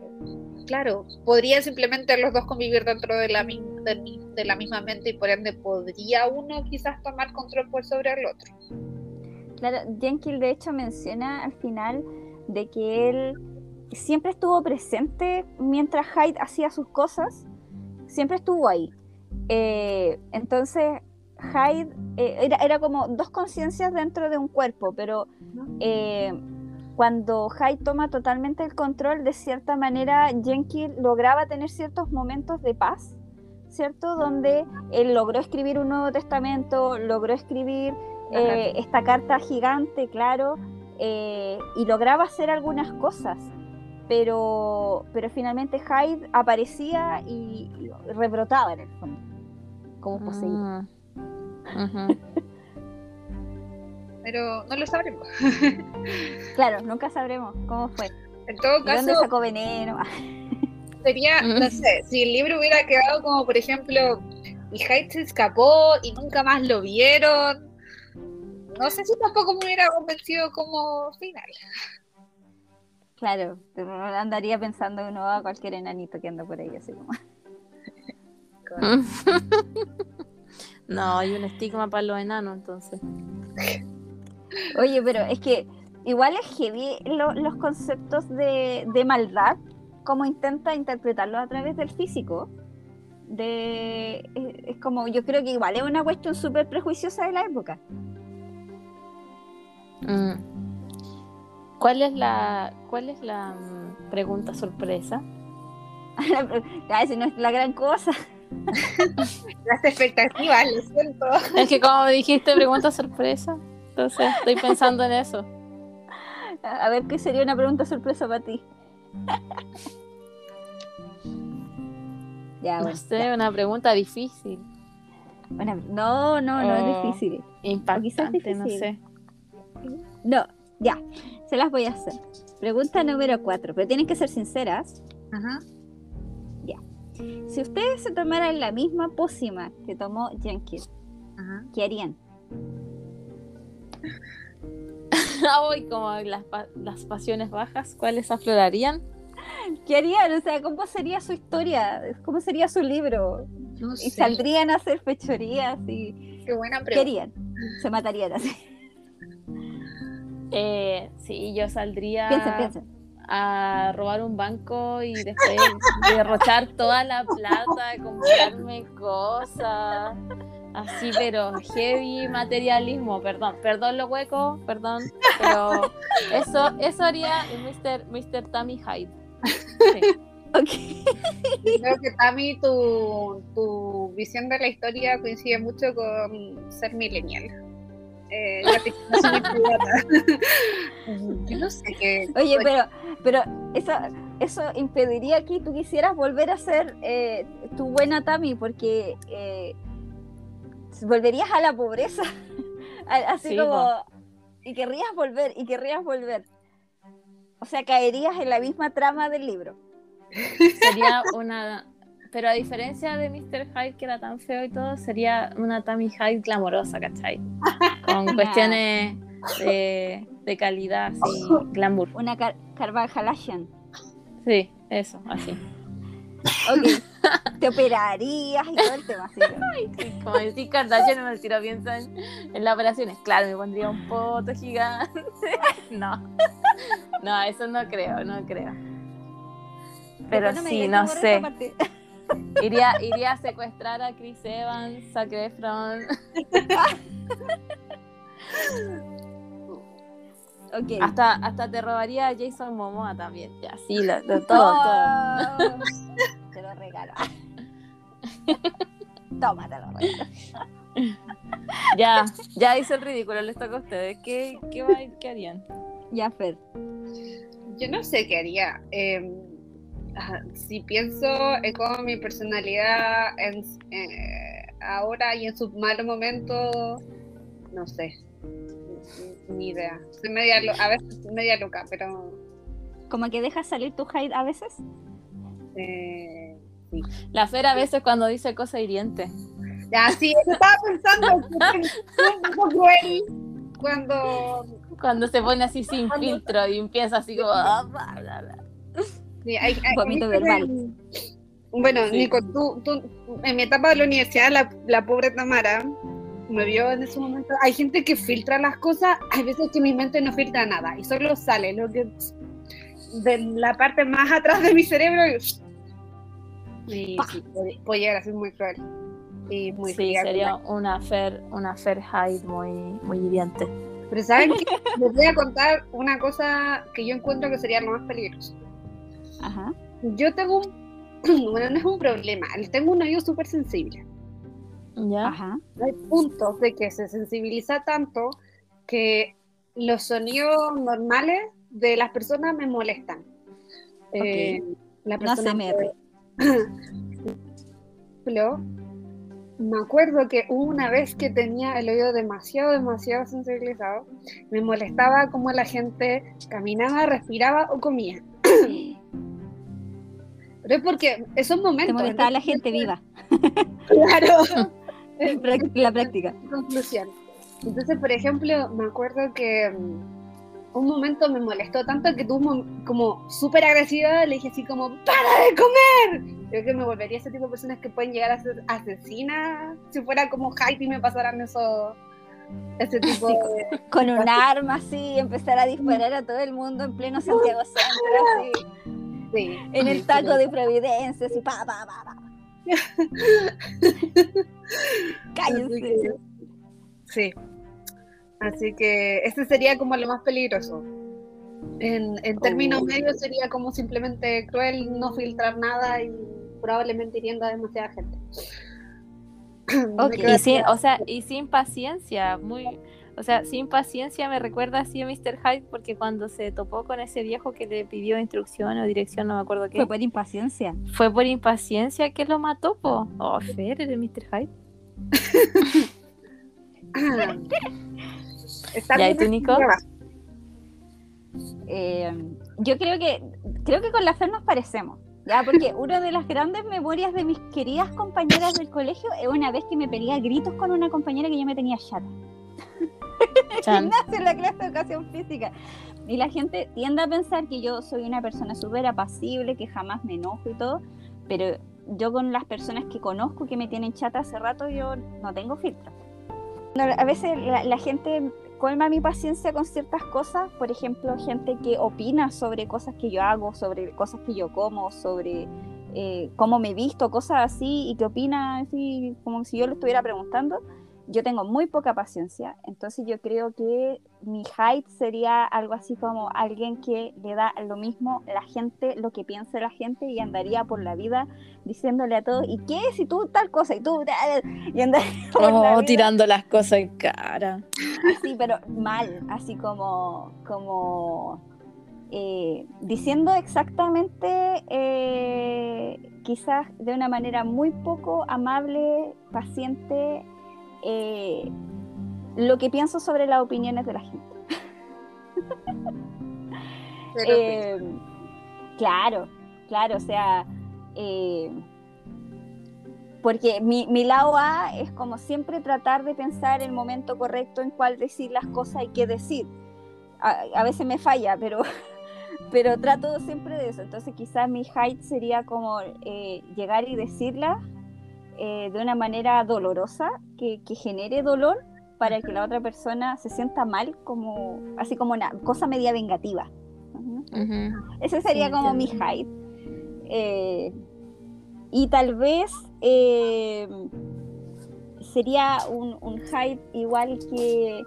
S3: claro, podrían simplemente los dos convivir dentro de la, de, la misma mente y por ende podría uno quizás tomar control por sobre el otro.
S1: Claro, Jenkins de hecho menciona al final de que él siempre estuvo presente mientras Hyde hacía sus cosas, siempre estuvo ahí. Eh, entonces, Hyde eh, era, como dos conciencias dentro de un cuerpo, pero eh, cuando Hyde toma totalmente el control, de cierta manera Jenkins lograba tener ciertos momentos de paz, ¿cierto? Donde él logró escribir un Nuevo Testamento, logró escribir esta carta gigante, claro, y lograba hacer algunas cosas pero, pero finalmente Hyde aparecía y, rebrotaba en el fondo, como poseído.
S3: Mm. pero no lo sabremos.
S1: claro, nunca sabremos cómo fue.
S3: En todo caso.
S1: ¿Dónde sacó veneno?
S3: sería, no sé, si el libro hubiera quedado como, por ejemplo, y Hyde se escapó y nunca más lo vieron. No sé si tampoco me hubiera convencido como final.
S1: Claro, andaría pensando uno a cualquier enanito que anda por ahí, así como.
S2: no, hay un estigma para los enanos, entonces.
S1: Oye, pero es que igual es heavy los conceptos de, maldad, como intenta interpretarlo a través del físico. De, es, como, yo creo que igual es una cuestión súper prejuiciosa de la época.
S2: Mm. ¿Cuál es la, cuál es la mm, pregunta sorpresa?
S1: Esa no es la gran cosa.
S3: Las expectativas, lo siento.
S2: Es que como dijiste pregunta sorpresa, entonces estoy pensando en eso.
S1: A ver qué sería una pregunta sorpresa para ti.
S2: ya, no sé, una pregunta difícil.
S1: no, no, no es difícil.
S2: Impactante, no sé.
S1: No, ya se las voy a hacer. Pregunta número cuatro, pero tienen que ser sinceras. Ajá. Ya. Si ustedes se tomaran la misma pócima que tomó Jenkins, ¿qué harían?
S2: Hoy como las, las pasiones bajas, ¿cuáles aflorarían?
S1: ¿Qué harían? O sea, ¿cómo sería su historia? ¿Cómo sería su libro? ¿Y saldrían a hacer fechorías? Y...
S3: Qué buena pregunta.
S1: ¿Qué harían? Se matarían así.
S2: Eh, sí, yo saldría a robar un banco y después derrochar toda la plata, comprarme cosas. Así, pero heavy materialismo, perdón, perdón lo hueco, perdón, pero eso, eso haría Mr. Mr. Tammy Hyde.
S3: Creo que Tammy, tu, tu visión de la historia coincide mucho con ser millennial. Eh, Yo no sé qué.
S1: Oye, pero, pero eso, eso impediría que tú quisieras volver a ser eh, tu buena Tami, porque eh, volverías a la pobreza. Así como. Y querrías volver, y querrías volver. O sea, caerías en la misma trama del libro.
S2: Sería una. Pero a diferencia de Mr. Hyde, que era tan feo y todo, sería una Tammy Hyde glamorosa, ¿cachai? Con cuestiones de, de calidad, así, glamour.
S1: Una car Carvajalacian.
S2: Sí, eso, así.
S1: Ok, te operarías y todo el tema.
S2: Ay, como decís Kardashian, me tiro pienso en, en las operaciones. Claro, me pondría un poto gigante. No, no, eso no creo, no creo. Pero sí, no sé. Iría, iría a secuestrar a Chris Evans, a Efron.
S1: Okay.
S2: Hasta, hasta te robaría a Jason Momoa también. Ya, sí, lo, todo, todo.
S1: Te lo regalo. Toma, te lo regalo.
S2: Ya, ya hice el ridículo, les toca a ustedes. ¿Qué, qué, qué harían?
S1: Ya, Fer.
S3: Yo no sé qué haría. Eh, si pienso en cómo mi personalidad en, eh, ahora y en sus malos momentos, no sé, ni idea. Soy media, a veces media loca, pero...
S1: ¿Como que dejas salir tu hate a veces?
S3: Eh,
S2: La Fer a veces cuando dice cosas hirientes.
S3: Ya, sí, estaba pensando que cuando...
S2: Cuando se pone así sin filtro y empieza así como... Ah,
S3: hay, verbal. Bueno, Nico, tú, en mi etapa de la universidad, la, pobre Tamara me vio en ese momento. Hay gente que filtra las cosas, hay veces que mi mente no filtra nada y solo sale lo que de la parte más atrás de mi cerebro y, puede, llegar a ser muy cruel. Y muy
S2: sí, sería una Fer, una Fer Hyde muy, muy hiriente.
S3: Pero ¿saben qué? Les voy a contar una cosa que yo encuentro que sería lo más peligroso.
S1: Ajá.
S3: Yo tengo un, bueno, no es un problema, tengo un oído súper sensible.
S2: ¿Ya?
S1: Ajá.
S3: Hay puntos de que se sensibiliza tanto que los sonidos normales de las personas me molestan.
S1: Eh, la persona
S2: me
S3: me acuerdo que una vez que tenía el oído demasiado, demasiado sensibilizado, me molestaba cómo la gente caminaba, respiraba o comía. Pero es porque esos momentos. Te
S1: molestaba la gente viva.
S3: Claro.
S1: la práctica.
S3: Conclusión. Entonces, por ejemplo, me acuerdo que mm, un momento me molestó tanto que tuvo como súper agresiva, le dije así como, ¡para de comer! Creo que me volvería ese tipo de personas que pueden llegar a ser asesinas si fuera como hype y me pasaran eso, ese tipo de...
S1: Con un arma así, empezar a disparar a todo el mundo en pleno Santiago Centro, así. En el taco de Providencia, así, pa, pa, pa, pa. Cállense.
S3: Sí. Así que ese sería como lo más peligroso. En, en términos oh. medios sería como simplemente cruel, no filtrar nada y probablemente hiriendo a demasiada gente.
S2: Okay. Y sin, o sea, y sin paciencia, muy, o sea, sin paciencia me recuerda así a Mr. Hyde porque cuando se topó con ese viejo que le pidió instrucción o dirección, no me acuerdo qué.
S1: Fue por impaciencia.
S2: Fue por impaciencia que lo mató, po. Oh, Fer, eres Mr. Hyde. ¿Ya y tú, Nico?
S1: Eh, yo creo que creo que con la Fer nos parecemos. Ya, porque una de las grandes memorias de mis queridas compañeras del colegio es una vez que me peleé a gritos con una compañera que yo me tenía chata. Gimnasio en la clase de educación física. Y la gente tiende a pensar que yo soy una persona súper apacible, que jamás me enojo y todo, pero yo con las personas que conozco que me tienen chata hace rato, yo no tengo filtro. A veces la, gente colma mi paciencia con ciertas cosas, por ejemplo, gente que opina sobre cosas que yo hago, sobre cosas que yo como, sobre eh, cómo me visto, cosas así, y que opina así como si yo lo estuviera preguntando yo tengo muy poca paciencia, entonces yo creo que mi Hyde sería algo así como alguien que le da lo mismo la gente, lo que piense la gente y andaría por la vida diciéndole a todos, ¿y qué si tú tal cosa? Y tú, y andaría
S2: por oh, tirando las cosas en cara.
S1: Así, pero mal, así como, como eh, diciendo exactamente, eh, quizás de una manera muy poco amable, paciente, eh, lo que pienso sobre las opiniones de la gente. Eh, claro, claro, o sea, eh, porque mi, mi, lado A es como siempre tratar de pensar el momento correcto en cuál decir las cosas y qué decir. A, veces me falla, pero, pero trato siempre de eso. Entonces quizás mi height sería como eh, llegar y decirlas de una manera dolorosa, que, que genere dolor, para que la otra persona se sienta mal, como así como una cosa media vengativa. Ese sería como mi hype. Eh, y tal vez eh, sería un, un, hype igual que,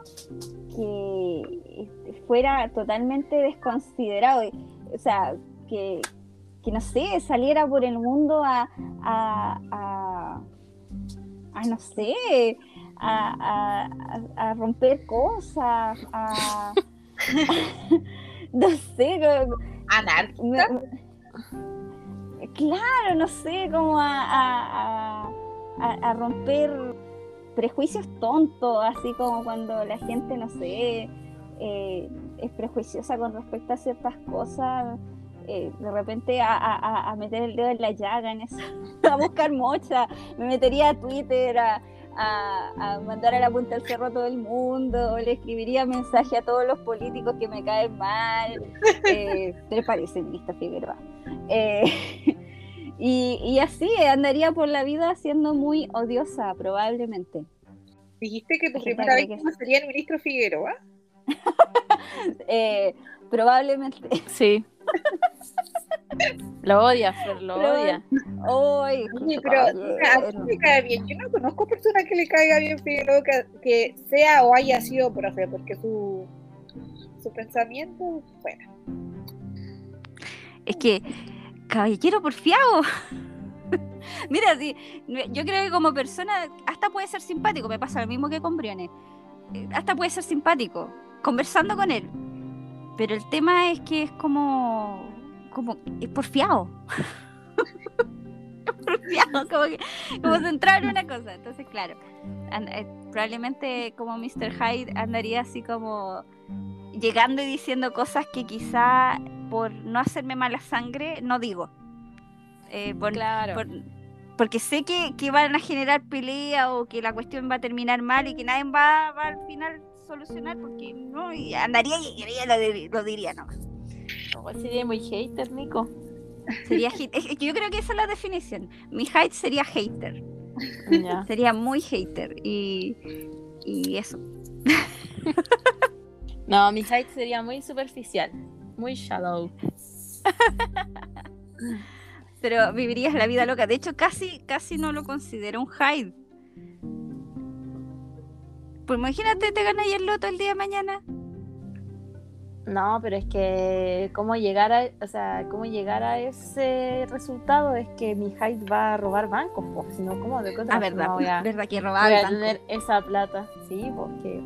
S1: que fuera totalmente desconsiderado. O sea, que, que no sé, saliera por el mundo a, a, a, a no sé, a, romper cosas, a, no sé,
S3: anárquica.
S1: Claro, no sé, como a, a, romper prejuicios tontos, así como cuando la gente, no sé, eh, es prejuiciosa con respecto a ciertas cosas. Eh, de repente a, meter el dedo en la llaga en eso, a buscar mocha, me metería a Twitter, a, a, mandar a la punta del cerro a todo el mundo, le escribiría mensaje a todos los políticos que me caen mal. Eh, ¿Te parece, ministra Figueroa? Eh, y, así andaría por la vida siendo muy odiosa, probablemente.
S3: ¿Dijiste que tu primera víctima sería el ministro Figueroa?
S1: eh, probablemente.
S2: Sí. Lo odia, Fer, lo odia.
S3: Oye, pero a mí me cae bien. Yo no conozco personas que le caiga bien Figueroa que, sea o haya sido profe, porque su, su pensamiento, bueno.
S1: Es que, caballero porfiado. Mira, sí, yo creo que como persona hasta puede ser simpático, me pasa lo mismo que con Briones. Eh, hasta puede ser simpático, conversando con él. Pero el tema es que es como como es porfiado. porfiado, como, que, como centrado en una cosa. Entonces, claro, eh, probablemente como Mr. Hyde andaría así como llegando y diciendo cosas que quizá por no hacerme mala sangre no digo. Eh, claro. porque sé que, que, van a generar pelea o que la cuestión va a terminar mal y que nadie va, va al final solucionar porque no, y andaría y, lo, lo diría nomás
S2: sería muy hater, Nico.
S1: Sería yo creo que esa es la definición. Mi hate sería hater. Sería muy hater. Y, y eso.
S2: no, mi hate sería muy superficial. Muy shallow.
S1: Pero vivirías la vida loca. De hecho, casi, casi no lo considero un hate. Pues imagínate, te ganas el loto el día de mañana.
S2: No, pero es que cómo llegar a, o sea, cómo llegar a ese resultado es que mi Hyde va a robar bancos, pues, sino cómo de
S1: cosa. Ah, verdad, no verdad que robar
S2: voy a tener esa plata, sí, porque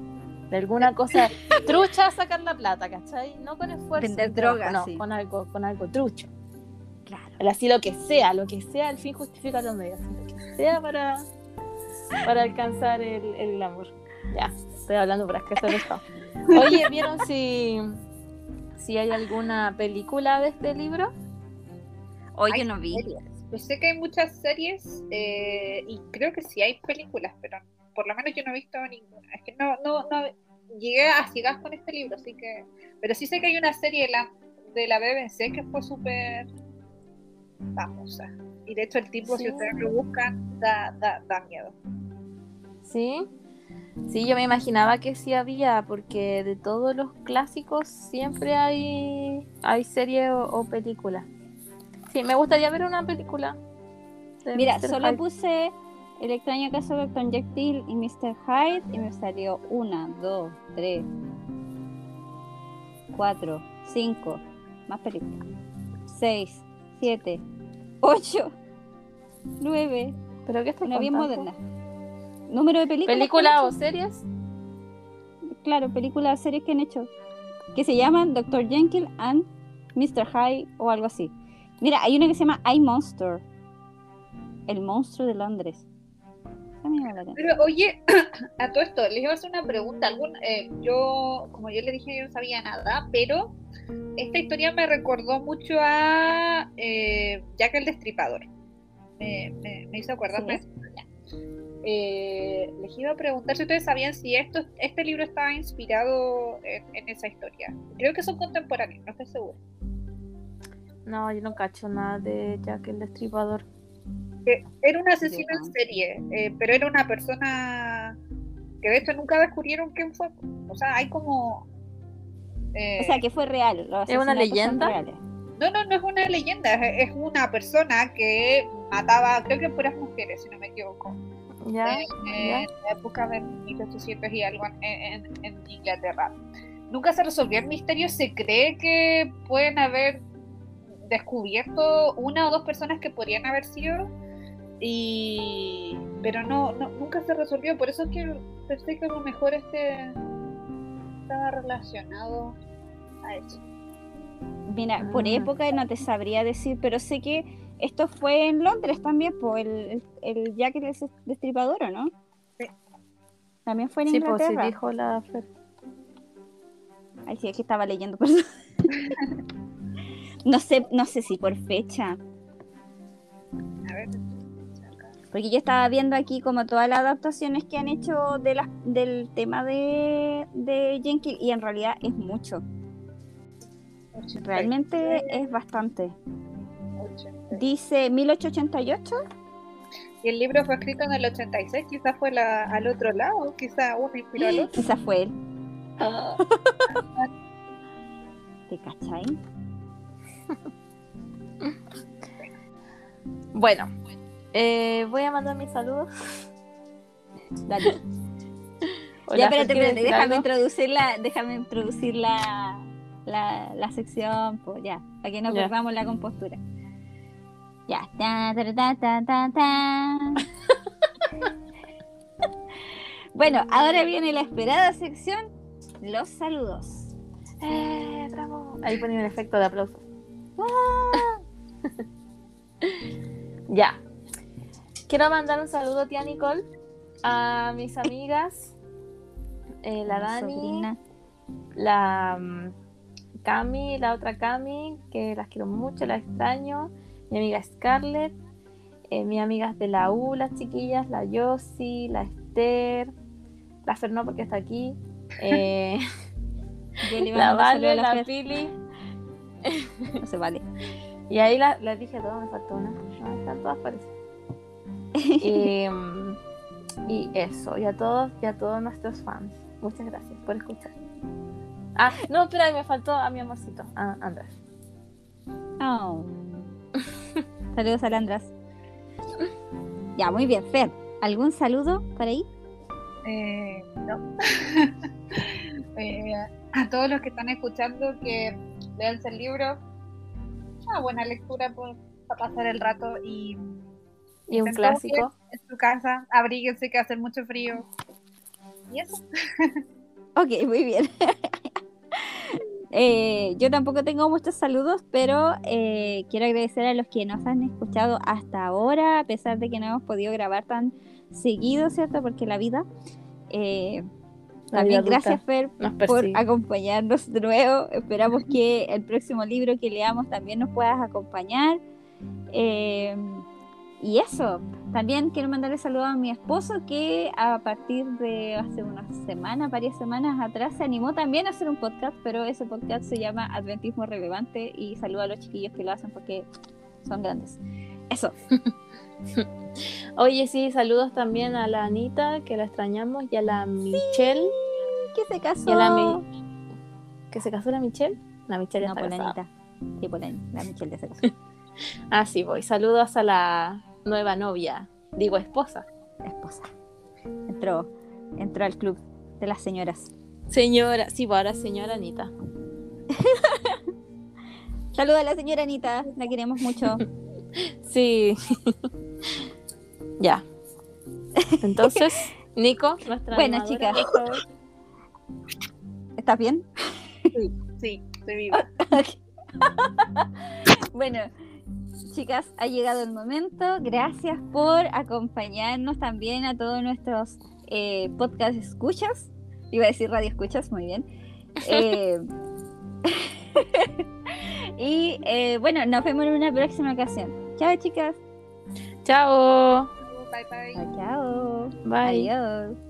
S2: de alguna cosa trucha sacar la plata, ¿cachai? No con esfuerzo.
S1: Vender drogas,
S2: no, con algo, con algo trucho. Claro. Así lo que sea, lo que sea, al fin justifica los medios, lo que sea para, para alcanzar el, el amor. Ya, estoy hablando para que se. Oye, ¿vieron si si hay alguna película de este libro.
S1: Hoy que no vi.
S3: Pues sé que hay muchas series eh, y creo que sí hay películas, pero por lo menos yo no he visto ninguna. Es que no, no, no llegué a ciegas con este libro, así que. Pero sí sé que hay una serie de la, de la BBC que fue súper famosa. Y de hecho el tipo, si ustedes lo buscan, da, da, da miedo.
S2: Sí. Sí, yo me imaginaba que sí había, porque de todos los clásicos siempre hay, hay serie o, película. Sí, me gustaría ver una película.
S1: Mira, solo puse El extraño caso de Dr. Jekyll y Mr. Hyde y me salió una, dos, tres, 4, 5, más películas. 6, 7, 8, 9.
S2: ¿Pero qué está
S1: Una bien moderna. Número de películas.
S2: ¿Películas o series?
S1: Claro, películas o series que han hecho. Que se llaman Dr. Jekyll and Mr. Hyde o algo así. Mira, hay una que se llama I Monster. El monstruo de Londres.
S3: Pero oye, a todo esto, les iba a hacer una pregunta. Algún, eh, yo, como yo le dije, yo no sabía nada, pero esta historia me recordó mucho a eh, Jack el Destripador. Me, me, hizo acordarme eh, les iba a preguntar si ustedes sabían si esto, este libro estaba inspirado en, esa historia. Creo que son contemporáneos, no estoy segura.
S2: No, yo no cacho nada de Jack el Destripador.
S3: era un asesino en serie, eh, pero era una persona que de hecho nunca descubrieron quién fue. O sea, hay como...
S1: Eh, o sea, que fue real.
S2: ¿Es una leyenda?
S3: No, no, no es una leyenda, es, una persona que mataba, creo que puras mujeres, si no me equivoco.
S2: Ya,
S3: en la época de 1800 y algo en, Inglaterra. Nunca se resolvió el misterio, se cree que pueden haber descubierto una o dos personas que podrían haber sido y pero no, nunca se resolvió por eso es que pensé que a lo mejor este estaba relacionado a eso
S1: mira por ah. época no te sabría decir pero sé que esto fue en Londres también, por el, el Jack el Destripador, ¿no? Sí. También fue en sí, Pues, sí,
S2: dijo la
S1: Ay, sí, es que estaba leyendo, no sé, no sé si por fecha. A ver. Porque yo estaba viendo aquí como todas las adaptaciones que han hecho de del tema de, de Jenkins y en realidad es mucho. Realmente es bastante. Dice 1888.
S3: Y el libro fue escrito en el 86, quizás fue la, al otro lado, quizás uno inspiró al otro.
S1: Quizás fue él. Ah. ¿Te cachai?
S2: bueno, eh, voy a mandar mis saludos.
S1: Dale. ya, espérate, espérate déjame introducir la, déjame introducir la, la, la sección, pues ya, para que no perdamos la compostura. Ya. bueno, ahora viene la esperada sección, los saludos.
S2: Eh, Ahí ponía el efecto de aplauso. ¡Ah! ya. Quiero mandar un saludo, tía Nicole, a mis amigas, eh, la Dani, la um, Cami, la otra Cami, que las quiero mucho, la extraño mi amiga Scarlett, eh, mis amigas de la U, las chiquillas, la Yossi, la Esther, la Fer no porque está aquí, eh, la Vale, la, Pili.
S1: no se vale.
S2: Y ahí les dije todo, me faltó una. están todas parecidas. Em, y, eso, y a todos, y a todos nuestros fans. Muchas gracias por escuchar. Ah, no, espera, me faltó a mi amorcito, a Andrés.
S1: Oh. Saludos, Alandras. Ya, muy bien. Fer, ¿algún saludo por ahí?
S3: Eh, no. Eh, a todos los que están escuchando, que lean el libro. Una buena lectura para pasar el rato y.
S2: Y un clásico.
S3: En su casa, abríguense que hace mucho frío. Y eso.
S1: ok, muy bien. Eh, yo tampoco tengo muchos saludos, pero eh, quiero agradecer a los que nos han escuchado hasta ahora, a pesar de que no hemos podido grabar tan seguido, ¿cierto? Porque la vida. Eh, también gracias, Fer, por acompañarnos de nuevo. Esperamos que el próximo libro que leamos también nos puedas acompañar. Y eso, también quiero mandarle saludos a mi esposo que a partir de hace unas semanas, varias semanas atrás, se animó también a hacer un podcast, pero ese podcast se llama Adventismo Relevante y saludo a los chiquillos que lo hacen porque son grandes. Eso.
S2: Oye, sí, saludos también a la Anita, que la extrañamos, y a la Michelle.
S1: que se casó. la
S2: ¿Que se casó la Michelle?
S1: La Michelle no, está por la Anita. Sí, por la, la Michelle ya se casó.
S2: ah, sí, voy. Saludos a la nueva novia, digo esposa.
S1: Esposa. Entró, entró al club de las señoras.
S2: Señora, sí, pues ahora señora Anita.
S1: Saluda a la señora Anita, la queremos mucho.
S2: sí. ya. Entonces, Nico, nuestra
S1: Bueno, chicas. ¿Estás bien?
S3: Sí, sí, estoy viva.
S1: bueno, chicas, ha llegado el momento. Gracias por acompañarnos también a todos nuestros eh, podcast escuchas. Iba a decir radio escuchas, muy bien. Eh, y eh, bueno, nos vemos en una próxima ocasión. Chao, chicas.
S2: Chao.
S3: Bye, bye.
S1: Chao.
S2: Bye.
S1: Adiós.